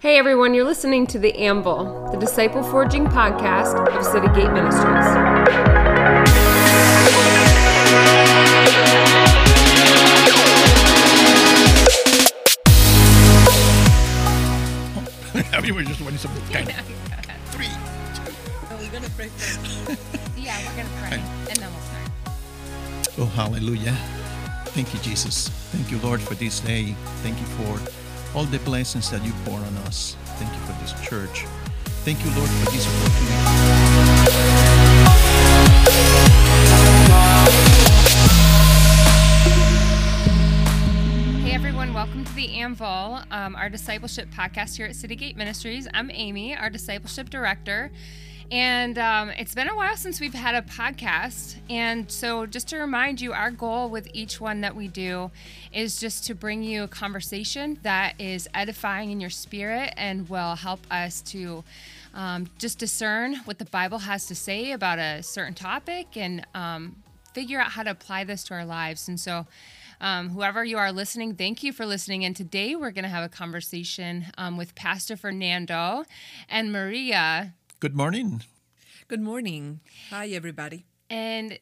Hey everyone, you're listening to The Anvil, the disciple forging podcast of City Gate Ministries. we were just wanting something kind of three. Are we gonna pray first? Yeah, we're gonna pray and then we'll start. Oh, hallelujah. Thank you, Jesus. Thank you, Lord, for this day. Thank you for all the blessings that you pour on us. Thank you for this church. Thank you, Lord, for this opportunity. Hey everyone, welcome to the Anvil, um, our discipleship podcast here at City Gate Ministries. I'm Amy, our discipleship director. And um, it's been a while since we've had a podcast. And so, just to remind you, our goal with each one that we do is just to bring you a conversation that is edifying in your spirit and will help us to um, just discern what the Bible has to say about a certain topic and um, figure out how to apply this to our lives. And so, um, whoever you are listening, thank you for listening. And today we're going to have a conversation um, with Pastor Fernando and Maria. Good morning. Good morning. Hi, everybody. And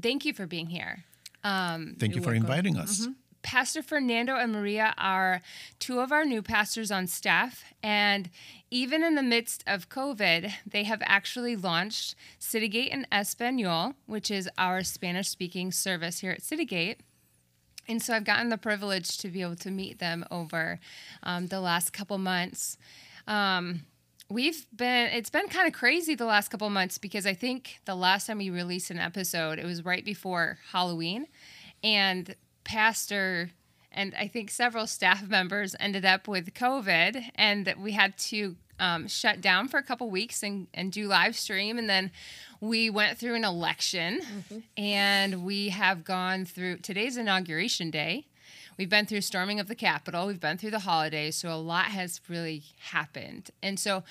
thank you for being here. Um, Thank you for welcome. inviting us. Pastor Fernando and Maria are two of our new pastors on staff. And even in the midst of COVID, they have actually launched Citygate en Espanol, which is our Spanish speaking service here at Citygate. And so I've gotten the privilege to be able to meet them over um, the last couple months. Um, we've been, it's been kind of crazy the last couple months because I think the last time we released an episode, it was right before Halloween. And Pastor and I think several staff members ended up with COVID, and that we had to um, shut down for a couple weeks and, and do live stream. And then we went through an election, and we have gone through today's inauguration day. We've been through storming of the Capitol. We've been through the holidays. So a lot has really happened. And so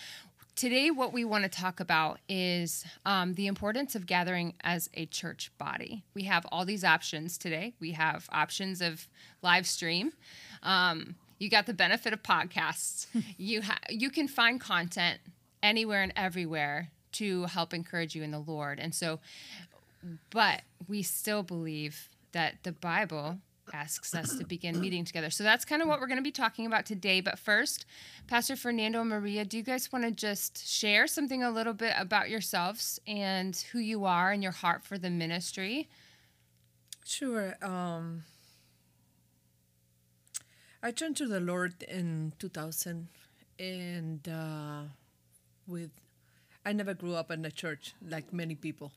today, what we want to talk about is um, the importance of gathering as a church body. We have all these options today. We have options of live stream. Um, you got the benefit of podcasts. you ha- you can find content anywhere and everywhere to help encourage you in the Lord. And so, but we still believe that the Bible asks us to begin meeting together. So that's kind of what we're going to be talking about today. But first, Pastor Fernando Maria, do you guys want to just share something a little bit about yourselves and who you are and your heart for the ministry? Sure. Um, I turned to the Lord in 2000, and uh, with I never grew up in the church like many people.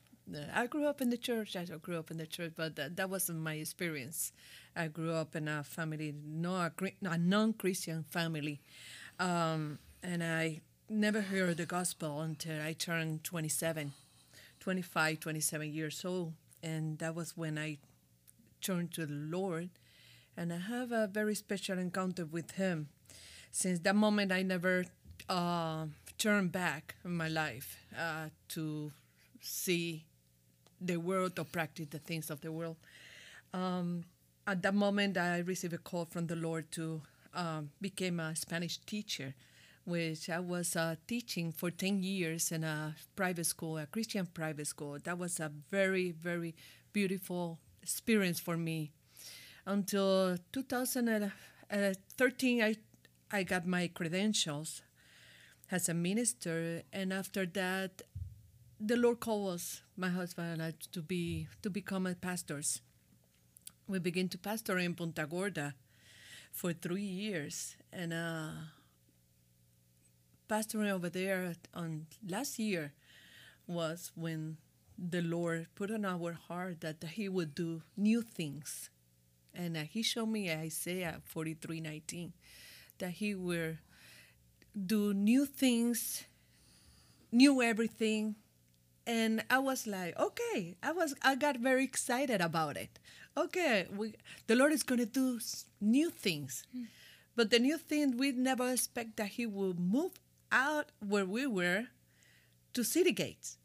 I grew up in the church. I grew up in the church, but that, that wasn't my experience. I grew up in a family, no, a, a non-Christian family, um, and I never heard the gospel until I turned 27, 25, 27 years old, and that was when I turned to the Lord, and I have a very special encounter with Him. Since that moment, I never uh, turned back in my life uh, to see the world or practice the things of the world. Um, at that moment, I received a call from the Lord to um, become a Spanish teacher, which I was uh, teaching for 10 years in a private school, a Christian private school. That was a very, very beautiful experience for me. Until 2013, I, I got my credentials as a minister, and after that, the Lord called us, my husband and I, to be to become a pastors. We began to pastor in Punta Gorda for three years, and uh, pastoring over there on last year was when the Lord put on our heart that He would do new things, and uh, He showed me Isaiah forty three nineteen that He will do new things, new everything, and I was like, okay, I was I got very excited about it. Okay, we the Lord is gonna do new things, hmm. but the new thing we never expect that He will move out where we were to city gates.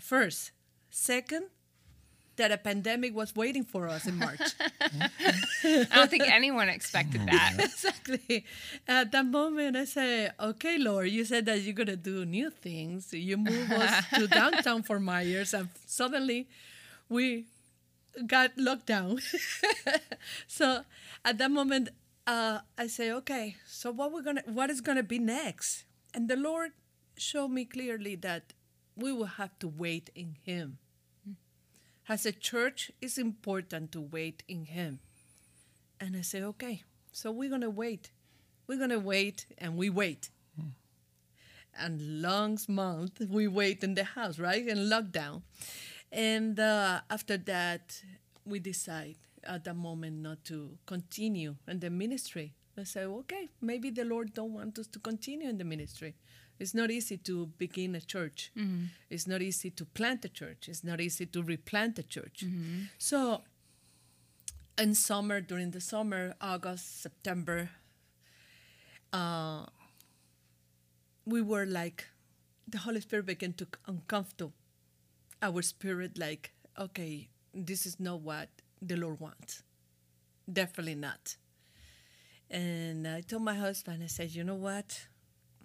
First, second, that a pandemic was waiting for us in March. I don't think anyone expected that. exactly. At that moment, I say, "Okay, Lord, you said that you're gonna do new things. You move us to downtown Fort Myers, and suddenly, we got locked down. so, at that moment, uh, I say, "Okay, so what we're gonna, what is gonna be next?" And the Lord showed me clearly that we will have to wait in Him. As a church, it's important to wait in Him. And I say, okay, so we're going to wait. We're going to wait, and we wait. And long month, we wait in the house, right? In lockdown. And uh, after that, we decide at that moment not to continue in the ministry. I say, okay, maybe the Lord don't want us to continue in the ministry. It's not easy to begin a church. It's not easy to plant a church. It's not easy to replant a church. So in summer, during the summer, August, September, uh, we were like, the Holy Spirit began to uncomfortable our spirit, like, okay, this is not what the Lord wants. Definitely not. And I told my husband, I said, you know what?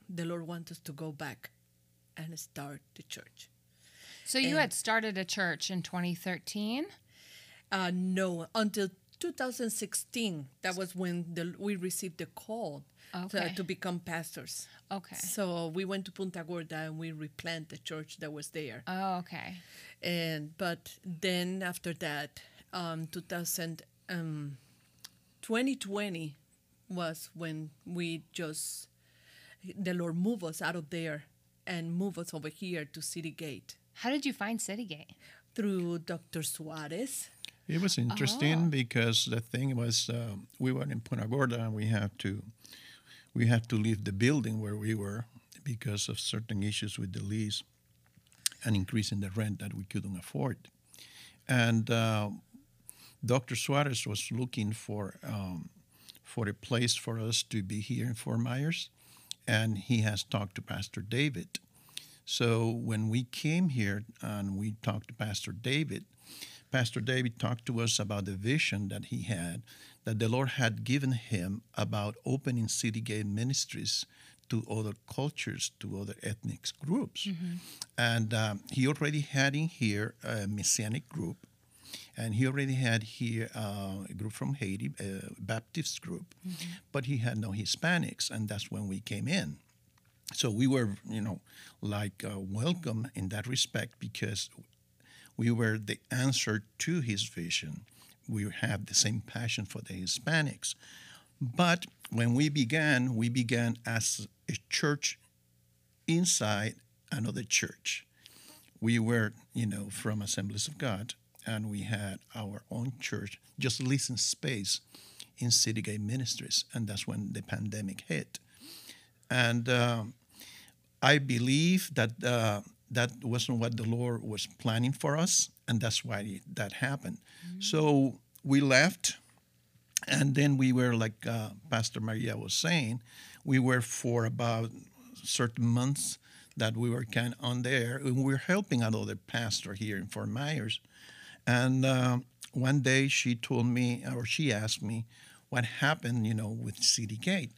The Lord wants us to go back and start the church. So you had started a church in 2013. Uh, no, until 2016, that was when the, we received the call Okay. to, to become pastors. Okay. So we went to Punta Gorda and we replanted the church that was there. Oh, okay. And but then after that, um, 2000, um, 2020 was when we just the Lord move us out of there and move us over here to City Gate How did you find Citygate? through Dr. Suarez. It was interesting because the thing was um, we were in Punta Gorda and we had to we had to leave the building where we were because of certain issues with the lease and increasing the rent that we couldn't afford. And uh, Dr. Suarez was looking for um, for a place for us to be here in Fort Myers, and he has talked to Pastor David. So when we came here and we talked to Pastor David, Pastor David talked to us about the vision that he had, that the Lord had given him about opening City Gate ministries to other cultures, to other ethnic groups. And um, he already had in here a Messianic group, and he already had here uh, a group from Haiti, a Baptist group, but he had no Hispanics, and that's when we came in. So we were, you know, like uh, welcome in that respect because we were the answer to his vision. We have the same passion for the Hispanics. But when we began, we began as a church inside another church. We were, you know, from Assemblies of God, and we had our own church, just leasing space in City Gate Ministries, and that's when the pandemic hit. And um, I believe that uh, that wasn't what the Lord was planning for us, and that's why that happened. So we left, and then we were like uh, Pastor Maria was saying, we were for about certain months that we were kind of on there, and we were helping another pastor here in Fort Myers. And uh, one day she told me, or she asked me, what happened, you know, with City Gate.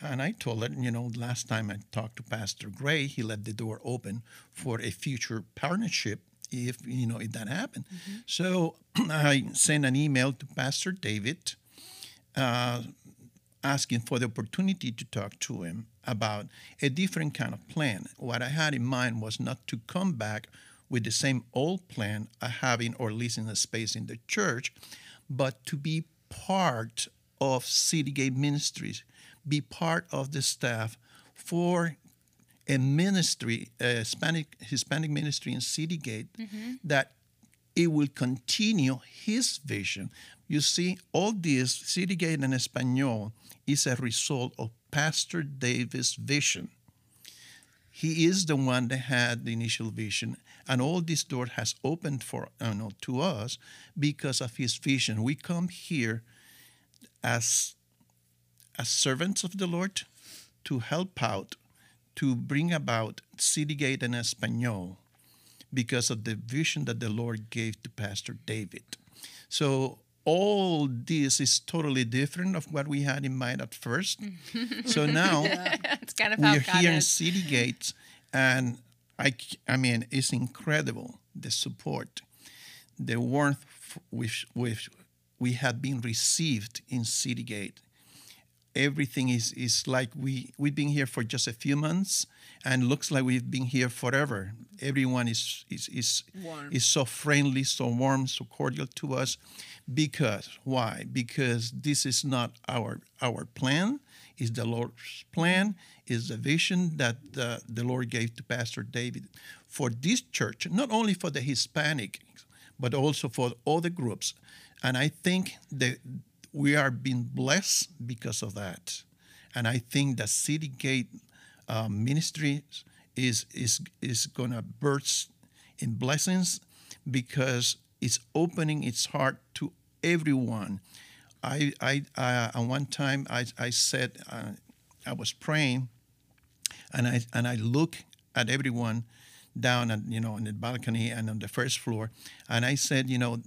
And I told her, you know, last time I talked to Pastor Gray, he left the door open for a future partnership if, you know, if that happened. So I sent an email to Pastor David uh, asking for the opportunity to talk to him about a different kind of plan. What I had in mind was not to come back with the same old plan of having or leasing a space in the church, but to be part of Citygate Ministries, be part of the staff for a ministry, a Hispanic, Hispanic ministry in Citygate mm-hmm. that it will continue his vision. You see, all this, Citygate en Espanol, is a result of Pastor David's vision. He is the one that had the initial vision, and all this door has opened for uh, you know, to us because of his vision. We come here as as servants of the Lord to help out, to bring about Citygate en Espanol, because of the vision that the Lord gave to Pastor David. So all this is totally different of what we had in mind at first. so now it's kind of we are God here in is. City Gates, and I, I mean, it's incredible the support, the warmth which, which we have been received in City Gate. Everything is, is like we, we've been here for just a few months and looks like we've been here forever. Everyone is, is, is, Warm. is so friendly, so warm, so cordial to us. Because, why? Because this is not our, our plan, it's the Lord's plan, is the vision that uh, the Lord gave to Pastor David for this church, not only for the Hispanic, but also for other groups. And I think that we are being blessed because of that. And I think that City Gate uh, Ministry is is is gonna burst in blessings because it's opening its heart to everyone. I I uh, at one time I I said uh, I was praying, and I and I look at everyone down at you know on the balcony and on the first floor, and I said you know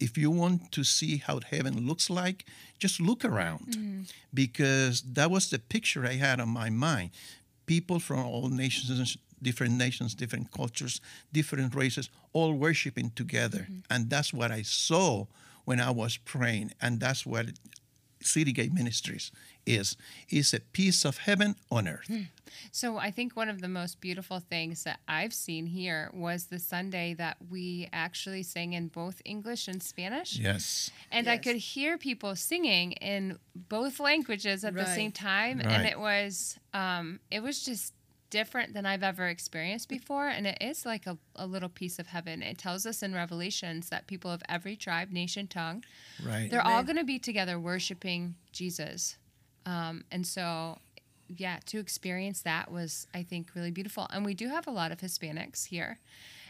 if you want to see how heaven looks like, just look around. Mm. Because that was the picture I had on my mind. People from all nations, different nations, different cultures, different races, all worshiping together. Mm-hmm. And that's what I saw when I was praying. And that's what City Gate Ministries is. is a piece of heaven on earth. So I think one of the most beautiful things that I've seen here was the Sunday that we actually sang in both English and Spanish. Yes. And I could hear people singing in both languages at the same Right. time, and it was um, it was just different than I've ever experienced before, and it is like a, a little piece of heaven. It tells us in Revelations that people of every tribe, nation, tongue, Right. they're all going to be together worshiping Jesus, um, and so yeah, to experience that was I think really beautiful. And we do have a lot of Hispanics here,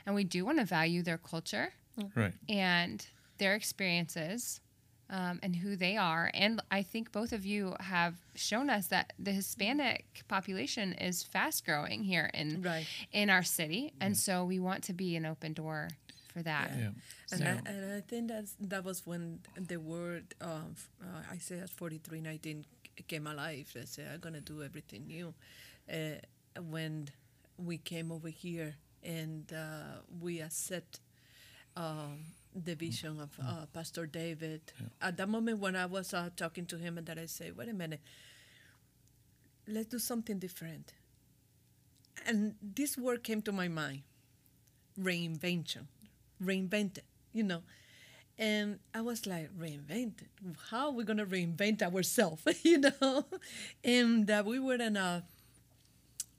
and we do want to value their culture Right. and their experiences um, and who they are. And I think both of you have shown us that the Hispanic population is fast growing here in Right. in our city, and so we want to be an open door for that. Yeah. And, So- I, and I think that's, that was when the word um, f- uh, Isaiah 43 19 came alive. They said, I'm going to do everything new. Uh, when we came over here and uh, we accept um, the vision of uh, Pastor David, at that moment when I was uh, talking to him, and that I say, wait a minute, let's do something different. And this word came to my mind reinvention, reinvented, you know. And I was like, reinvented? How are we going to reinvent ourselves, you know? And that we were in a,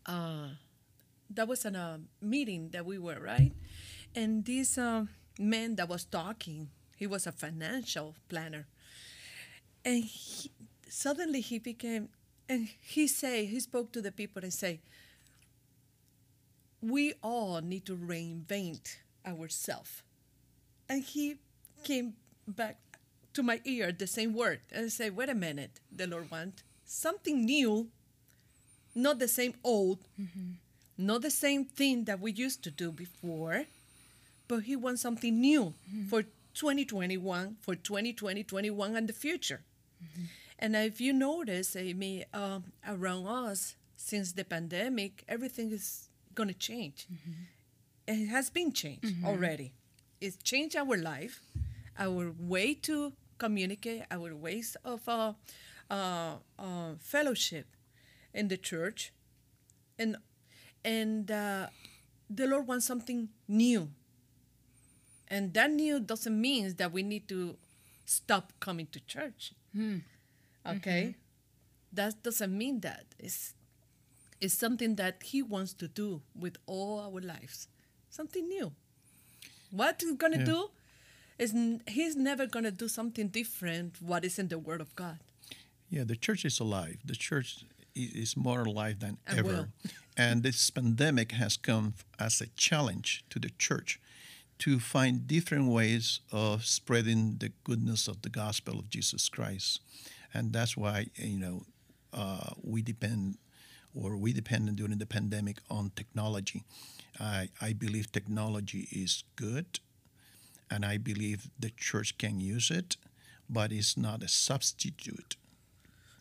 uh, that was in a meeting that we were, right? And this uh, man that was talking, he was a financial planner. And he, suddenly he became, and he say, he spoke to the people and say, we all need to reinvent ourselves. And he came back to my ear the same word and say, wait a minute, the Lord want something new, not the same old, mm-hmm. not the same thing that we used to do before, but he wants something new mm-hmm. for 2021, for 2020, 21, and the future. Mm-hmm. And if you notice, Amy, um, around us, since the pandemic, everything is going to change. And it has been changed already. It's changed our life, our way to communicate, our ways of uh, uh, uh, fellowship in the church. And, and uh, the Lord wants something new. And that new doesn't mean that we need to stop coming to church. Okay? That doesn't mean that. It's, it's something that He wants to do with all our lives. Something new. What He's going to Yeah. do is He's never going to do something different what is in the Word of God. Yeah, the church is alive. The church is more alive than And ever. will. and this pandemic has come as a challenge to the church to find different ways of spreading the goodness of the gospel of Jesus Christ. And that's why, you know, uh, we depend or we depended during the pandemic on technology. I, I believe technology is good, and I believe the church can use it, but it's not a substitute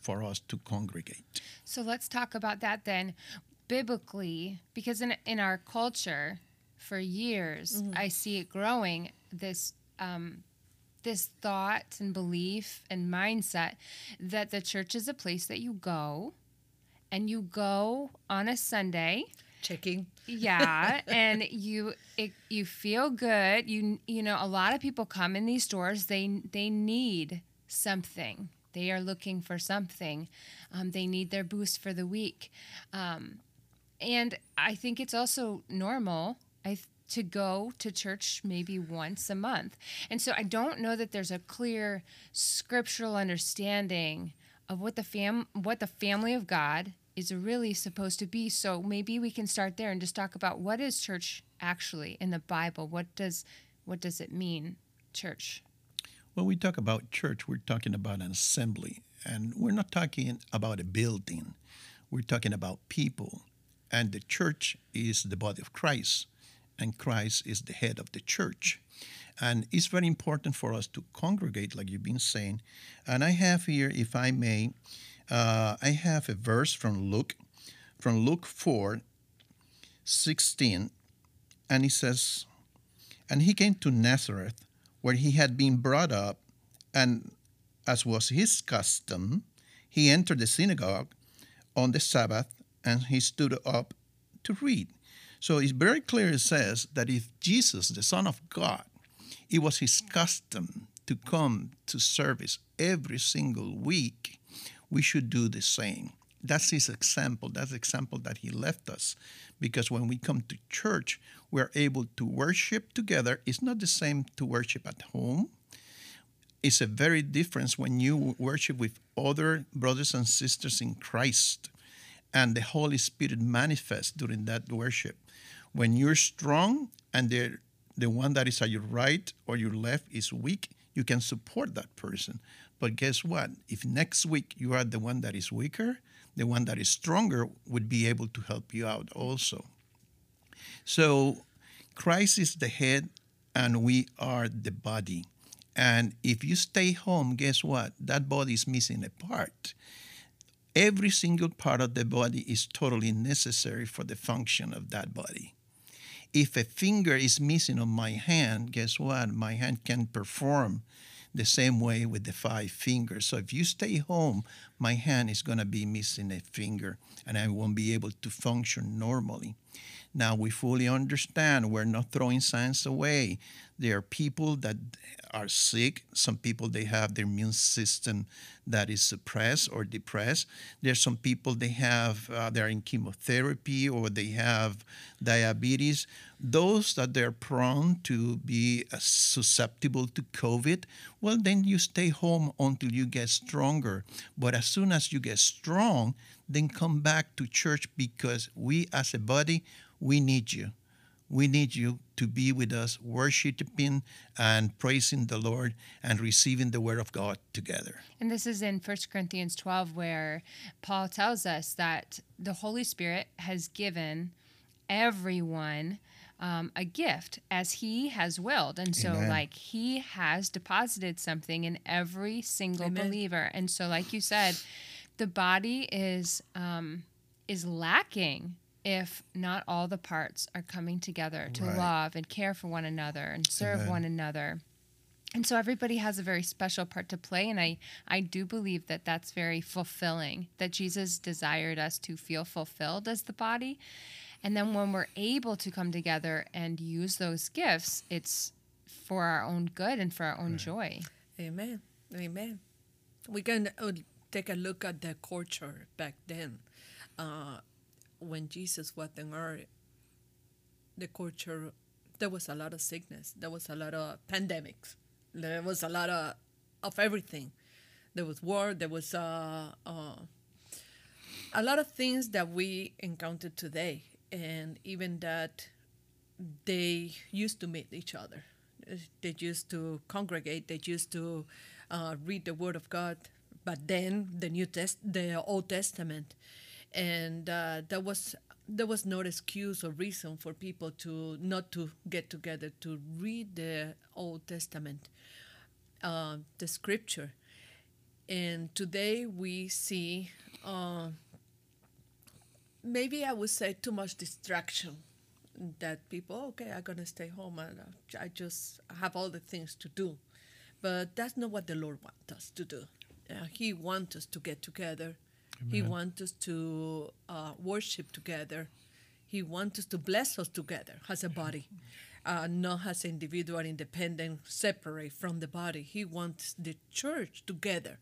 for us to congregate. So let's talk about that then biblically, because in, in our culture, for years, I see it growing this um, this thought and belief and mindset that the church is a place that you go and you go on a Sunday Checking. yeah and you it, you feel good. You you know a lot of people come in these stores they they need something. They are looking for something. Um, they need their boost for the week. Um, and i think it's also normal i to go to church maybe once a month. And so i don't know that there's a clear scriptural understanding of what the fam what the family of god is it really supposed to be. So maybe we can start there and just talk about what is church actually in the Bible. What does what does it mean, church? When we talk about church, we're talking about an assembly, and we're not talking about a building. We're talking about people, and the church is the body of Christ, and Christ is the head of the church. And it's very important for us to congregate, like you've been saying. And I have here, if I may, uh, I have a verse from Luke, from Luke 4 16, and he says, And he came to Nazareth, where he had been brought up, and as was his custom, he entered the synagogue on the Sabbath, and he stood up to read. So it's very clear it says that if Jesus, the Son of God, it was his custom to come to service every single week, we should do the same. That's his example. That's the example that he left us. Because when we come to church, we're able to worship together. It's not the same to worship at home. It's a very difference when you worship with other brothers and sisters in Christ and the Holy Spirit manifests during that worship. When you're strong and the the one that is at your right or your left is weak, you can support that person. But guess what? If next week you are the one that is weaker, the one that is stronger would be able to help you out also. So Christ is the head and we are the body. And if you stay home, guess what? That body is missing a part. Every single part of the body is totally necessary for the function of that body. If a finger is missing on my hand, guess what? My hand can perform the same way with the five fingers. So if you stay home, my hand is going to be missing a finger and I won't be able to function normally. Now we fully understand we're not throwing science away. There are people that are sick. Some people they have their immune system that is suppressed or depressed. There's some people they have uh, they're in chemotherapy or they have diabetes. Those that they're prone to be uh, susceptible to COVID, well then you stay home until you get stronger. But as soon as you get strong, then come back to church because we as a body we need you. We need you to be with us, worshiping and praising the Lord and receiving the Word of God together. And this is in 1 Corinthians 12, where Paul tells us that the Holy Spirit has given everyone um, a gift as he has willed. And so, Amen. like, he has deposited something in every single Amen. believer. And so, like you said, the body is um, is lacking if not all the parts are coming together to Right. love and care for one another and serve Amen. one another. And so everybody has a very special part to play and I I do believe that that's very fulfilling that Jesus desired us to feel fulfilled as the body. And then when we're able to come together and use those gifts, it's for our own good and for our own joy. Amen. Amen. We can uh, take a look at the culture back then. Uh, when Jesus was on earth, the culture, there was a lot of sickness. There was a lot of pandemics. There was a lot of, of everything. There was war. There was uh, uh, a lot of things that we encounter today. And even that they used to meet each other. They used to congregate. They used to uh, read the Word of God. But then the New Test, the Old Testament, and uh, there was there was no excuse or reason for people to not to get together to read the Old Testament, uh, the Scripture, and today we see. Uh, maybe I would say too much distraction that people okay i'm gonna stay home and uh, i just have all the things to do but that's not what the lord wants us to do uh, he wants us to get together he wants us to uh, worship together he wants us to bless us together as a body uh, not as individual independent separate from the body he wants the church together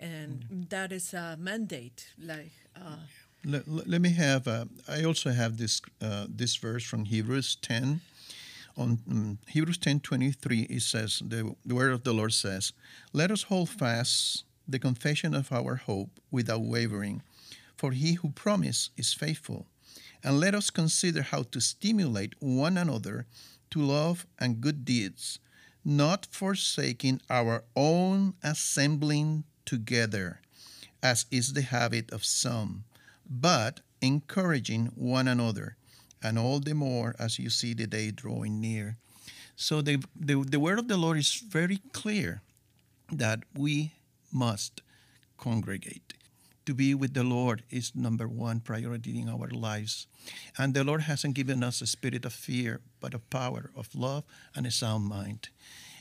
and that is a mandate like uh, Let, let me have. Uh, I also have this uh, this verse from Hebrews ten. On um, Hebrews ten twenty three, it says the, the word of the Lord says, "Let us hold fast the confession of our hope without wavering, for He who promised is faithful, and let us consider how to stimulate one another to love and good deeds, not forsaking our own assembling together, as is the habit of some." but encouraging one another, and all the more as you see the day drawing near. So the, the, the word of the Lord is very clear that we must congregate. To be with the Lord is number one priority in our lives. And the Lord hasn't given us a spirit of fear, but of power, of love, and a sound mind.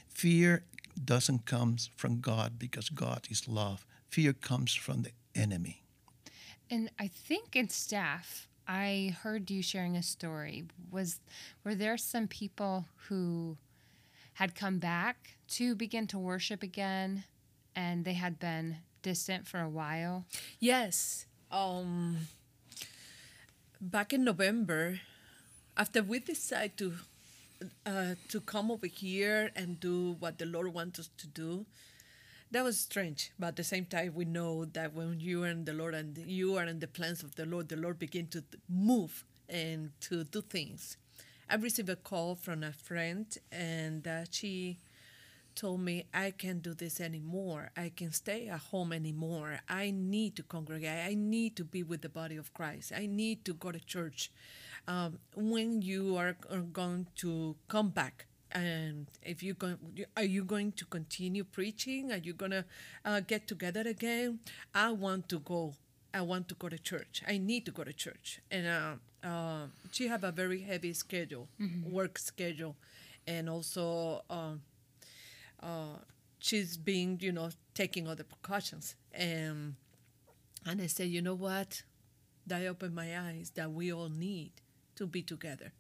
Fear doesn't come from God because God is love. Fear comes from the enemy. And I think in staff, I heard you sharing a story. Was were there some people who had come back to begin to worship again and they had been distant for a while? Yes. Um, back in November, after we decided to uh, to come over here and do what the Lord wants us to do, that was strange. But at the same time, we know that when you are in the Lord and you are in the plans of the Lord, the Lord begin to move and to do things. I received a call from a friend, and uh, she told me I can't do this anymore. I can stay at home anymore. I need to congregate. I need to be with the body of Christ. I need to go to church. Um, when you are are going to come back, and if you going, are you going to continue preaching? Are you gonna uh, get together again? I want to go. I want to go to church. I need to go to church. And uh, uh, she have a very heavy schedule, work schedule, and also. Um, she's being, you know, taking all the precautions. And and I said, you know what? That opened my eyes that we all need to be together.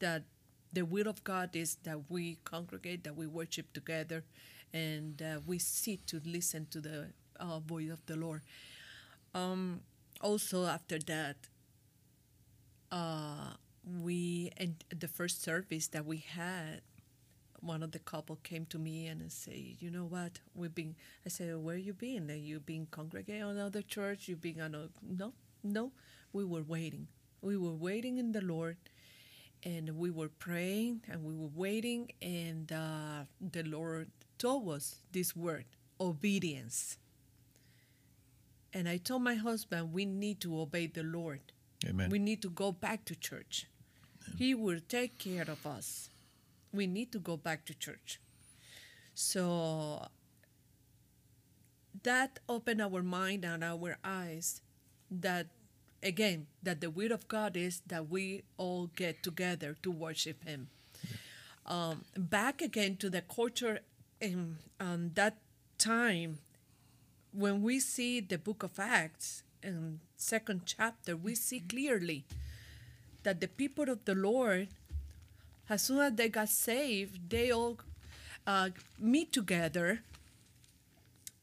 That the will of God is that we congregate, that we worship together, and uh, we sit to listen to the uh, voice of the Lord. Um, also, after that, uh, we and the first service that we had one of the couple came to me and say, you know what, we've been. I said, where you been? Are you been congregate on another church? You been on a no, no. We were waiting. We were waiting in the Lord, and we were praying and we were waiting, and uh, the Lord told us this word, obedience. And I told my husband, we need to obey the Lord. Amen. We need to go back to church. He will take care of us. We need to go back to church. So that opened our mind and our eyes that again that the will of God is that we all get together to worship him. Um, back again to the culture in um, that time when we see the book of Acts in second chapter, we see clearly that the people of the Lord, as soon as they got saved, they all uh, meet together.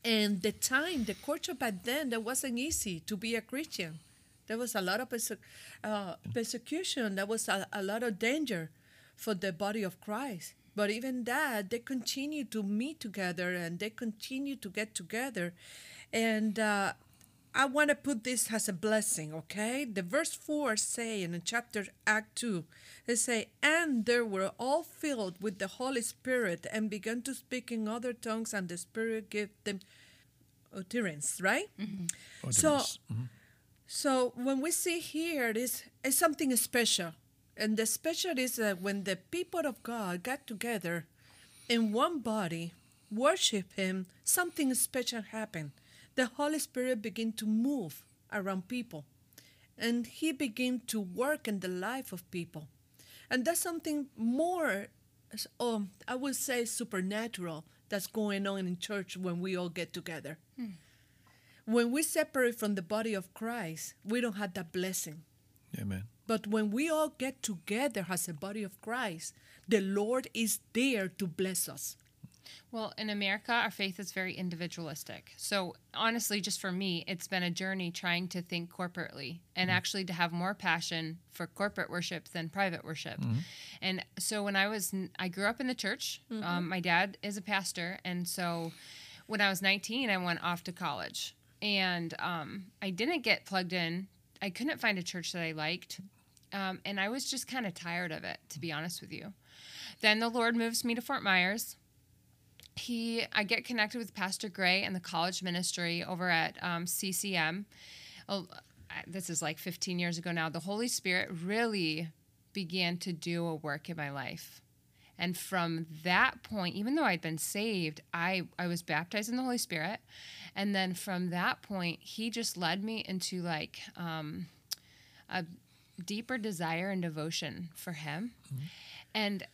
And the time, the culture back then, that wasn't easy to be a Christian. There was a lot of perse- uh, persecution. There was a, a lot of danger for the body of Christ. But even that, they continue to meet together and they continue to get together. And uh, I want to put this as a blessing, okay? The verse 4 say in chapter Act 2, they say, And they were all filled with the Holy Spirit and began to speak in other tongues, and the Spirit gave them utterance, right? So Utterance. Mhm. So when we see here, it is it's something special, and the special is that when the people of God got together in one body, worship Him, something special happened. The Holy Spirit began to move around people, and He began to work in the life of people, and that's something more, um, I would say, supernatural that's going on in church when we all get together. When we separate from the body of Christ, we don't have that blessing. Amen. But when we all get together as a body of Christ, the Lord is there to bless us. Well, in America, our faith is very individualistic. So, honestly, just for me, it's been a journey trying to think corporately and actually to have more passion for corporate worship than private worship. And so, when I was, I grew up in the church. Um, my dad is a pastor. And so, when I was 19, I went off to college. And um, I didn't get plugged in. I couldn't find a church that I liked. Um, and I was just kind of tired of it, to be honest with you. Then the Lord moves me to Fort Myers he i get connected with pastor gray and the college ministry over at um, ccm Oh, this is like 15 years ago now. The holy spirit really began to do a work in my life. And from that point even though i'd been saved i, I was baptized in the holy spirit. And then from that point he just led me into like um, a deeper desire and devotion for him. And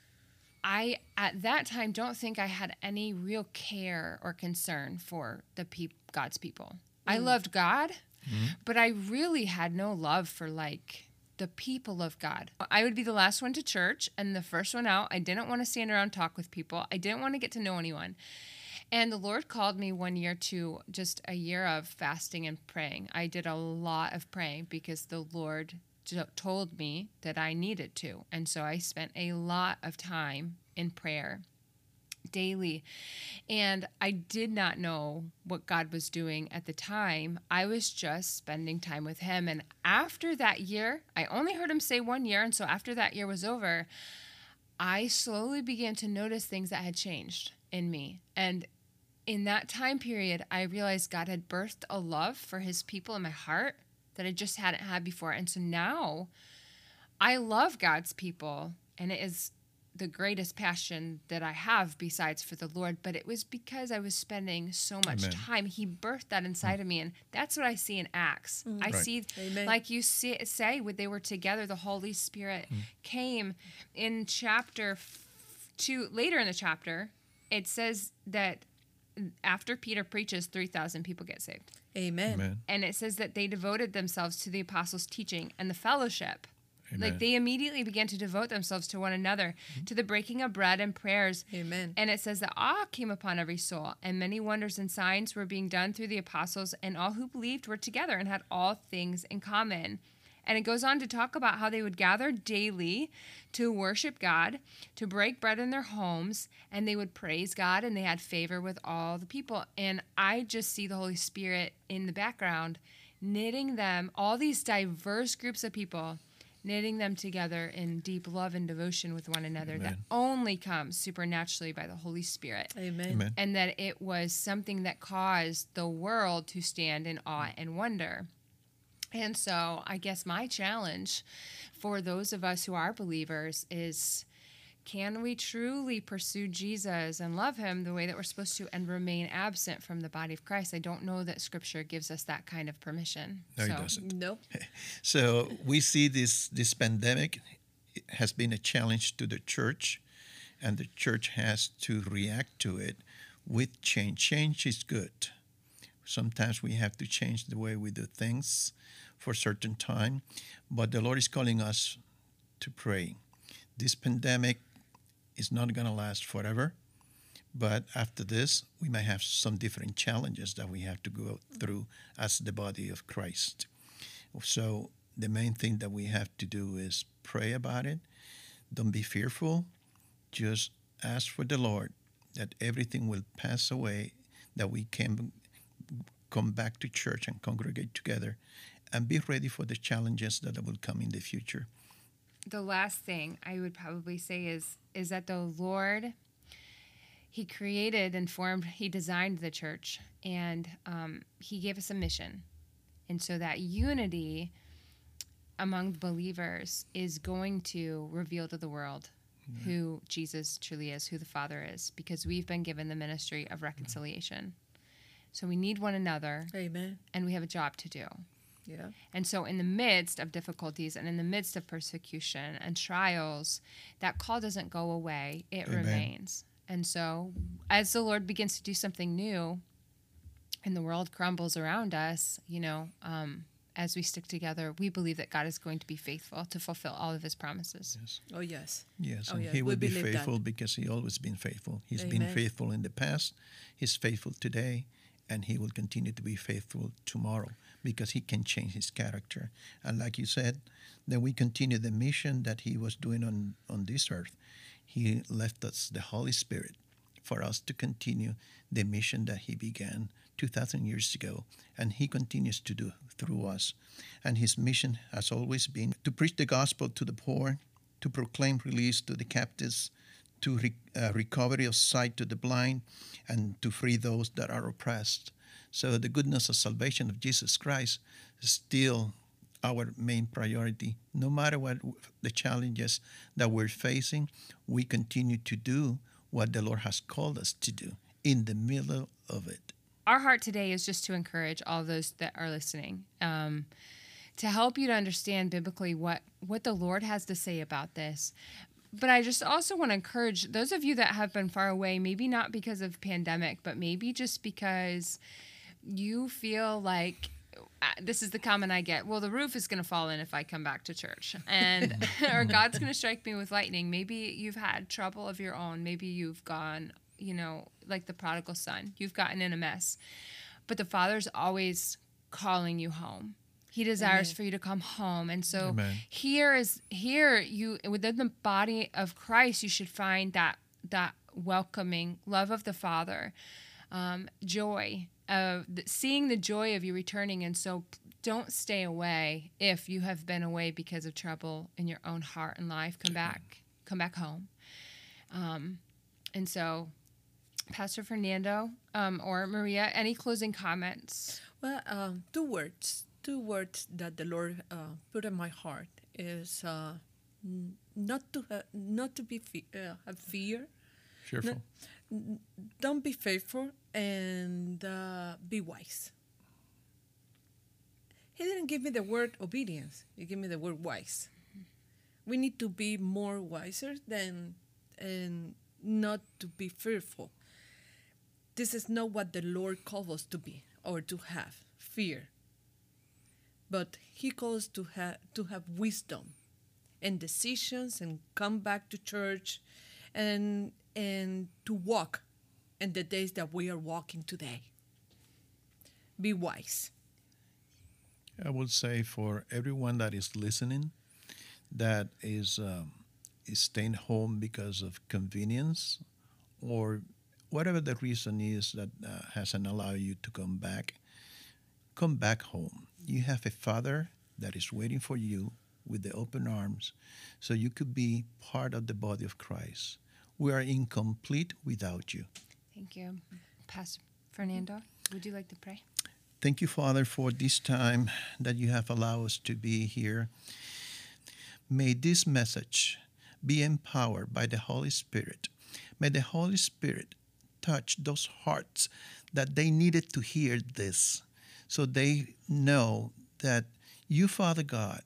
I at that time don't think I had any real care or concern for the peop- God's people. I mm. loved God, mm-hmm. but I really had no love for like the people of God. I would be the last one to church and the first one out. I didn't want to stand around and talk with people. I didn't want to get to know anyone. And the Lord called me one year to just a year of fasting and praying. I did a lot of praying because the Lord told me that I needed to. And so I spent a lot of time in prayer daily. And I did not know what God was doing at the time. I was just spending time with Him. And after that year, I only heard Him say one year. And so after that year was over, I slowly began to notice things that had changed in me. And in that time period, I realized God had birthed a love for his people in my heart that I just hadn't had before. And so now I love God's people, and it is the greatest passion that I have besides for the Lord. But it was because I was spending so much Amen. time. He birthed that inside of me. And that's what I see in Acts. Mm. I Right. see, Amen. like you see, say, when they were together, the Holy Spirit mm. came in chapter two, later in the chapter, it says that after Peter preaches, 3,000 people get saved. Amen. Amen. And it says that they devoted themselves to the apostles' teaching and the fellowship. Amen. Like they immediately began to devote themselves to one another, mm-hmm. to the breaking of bread and prayers. Amen. And it says that awe came upon every soul, and many wonders and signs were being done through the apostles, and all who believed were together and had all things in common. And it goes on to talk about how they would gather daily to worship God, to break bread in their homes, and they would praise God, and they had favor with all the people. And I just see the Holy Spirit in the background knitting them, all these diverse groups of people, knitting them together in deep love and devotion with one another that only comes supernaturally by the Holy Spirit Amen. Amen. and that it was something that caused the world to stand in awe mm. and wonder. And so, I guess my challenge for those of us who are believers is can we truly pursue Jesus and love him the way that we're supposed to and remain absent from the body of Christ? I don't know that scripture gives us that kind of permission. No, so, it doesn't. No. So we see this this pandemic has been a challenge to the church, and the church has to react to it with change. Change is good. Sometimes we have to change the way we do things for a certain time, but the Lord is calling us to pray. This pandemic is not going to last forever, but after this, we may have some different challenges that we have to go through as the body of Christ. So the main thing that we have to do is pray about it. Don't be fearful. Just ask for the Lord that everything will pass away, that we can come back to church and congregate together, and be ready for the challenges that will come in the future. the last thing I would probably say is is that the Lord He created and formed, He designed the church, and um, He gave us a mission. And so that unity among believers is going to reveal to the world who Jesus truly is, who the Father is, because we've been given the ministry of reconciliation. So we need one another Amen. and we have a job to do. Yeah. And so, in the midst of difficulties and in the midst of persecution and trials, that call doesn't go away, it Amen. remains. And so, as the Lord begins to do something new and the world crumbles around us, you know, um, as we stick together, we believe that God is going to be faithful to fulfill all of his promises. Oh yes. Yes, Oh, and yes, he we will be believe that. faithful because he always been faithful. He's been faithful in the past, he's faithful today, and he will continue to be faithful tomorrow because he can change his character. And like you said, then we continue the mission that he was doing on, on this earth. He left us the Holy Spirit for us to continue the mission that he began 2,000 years ago, and he continues to do through us. And his mission has always been to preach the gospel to the poor, to proclaim release to the captives, to re- uh, recovery of sight to the blind, and to free those that are oppressed. So the goodness of salvation of Jesus Christ is still our main priority. No matter what the challenges that we're facing, we continue to do what the Lord has called us to do in the middle of it. our heart today is just to encourage all those that are listening um, to help you to understand biblically what what the lord has to say about this but i just also want to encourage those of you that have been far away maybe not because of pandemic but maybe just because you feel like uh, this is the comment I get. Well, the roof is going to fall in if I come back to church, and or God's going to strike me with lightning. Maybe you've had trouble of your own. Maybe you've gone, you know, like the prodigal son. You've gotten in a mess, but the Father's always calling you home. He desires Amen. for you to come home, and so Amen. here is here you within the body of Christ. You should find that that welcoming love of the Father um, joy of seeing the joy of you returning. And so don't stay away if you have been away because of trouble in your own heart and life. Come back come back home. Um, and so pastor fernando um, or maria any closing comments? Well, um, two words, two words that the Lord uh, put in my heart is uh, not to ha- not to be fe- uh, have fear. Cheerful. Don't be faithful and uh, be wise. He didn't give me the word obedience. He gave me the word wise. We need to be more wiser than and not to be fearful. This is not what the Lord calls us to be or to have fear. But He calls to have to have wisdom and decisions and come back to church and and to walk in the days that we are walking today. Be wise. I would say for everyone that is listening, that is um, is staying home because of convenience, or whatever the reason is that uh, hasn't allowed you to come back, come back home. You have a father that is waiting for you with the open arms, so you could be part of the body of Christ. We are incomplete without you. thank you pastor fernando would you like to pray Thank you, Father, for this time that you have allowed us to be here. May this message be empowered by the Holy Spirit. May the Holy Spirit touch those hearts that they needed to hear this so they know that you, Father God,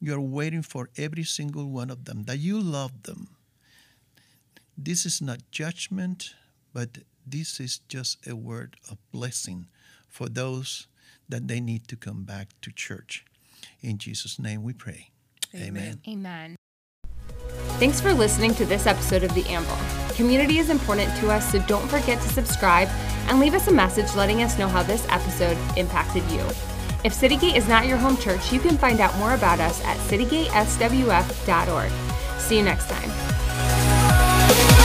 you're waiting for every single one of them, that you love them. This is not judgment, but this is just a word of blessing for those that they need to come back to church. In Jesus' name we pray. Amen. amen Thanks for listening to this episode of The Anvil. Community is important to us, so don't forget to subscribe and leave us a message letting us know how this episode impacted you. If Citygate is not your home church, you can find out more about us at citygateswf.org. See you next time. Thank you.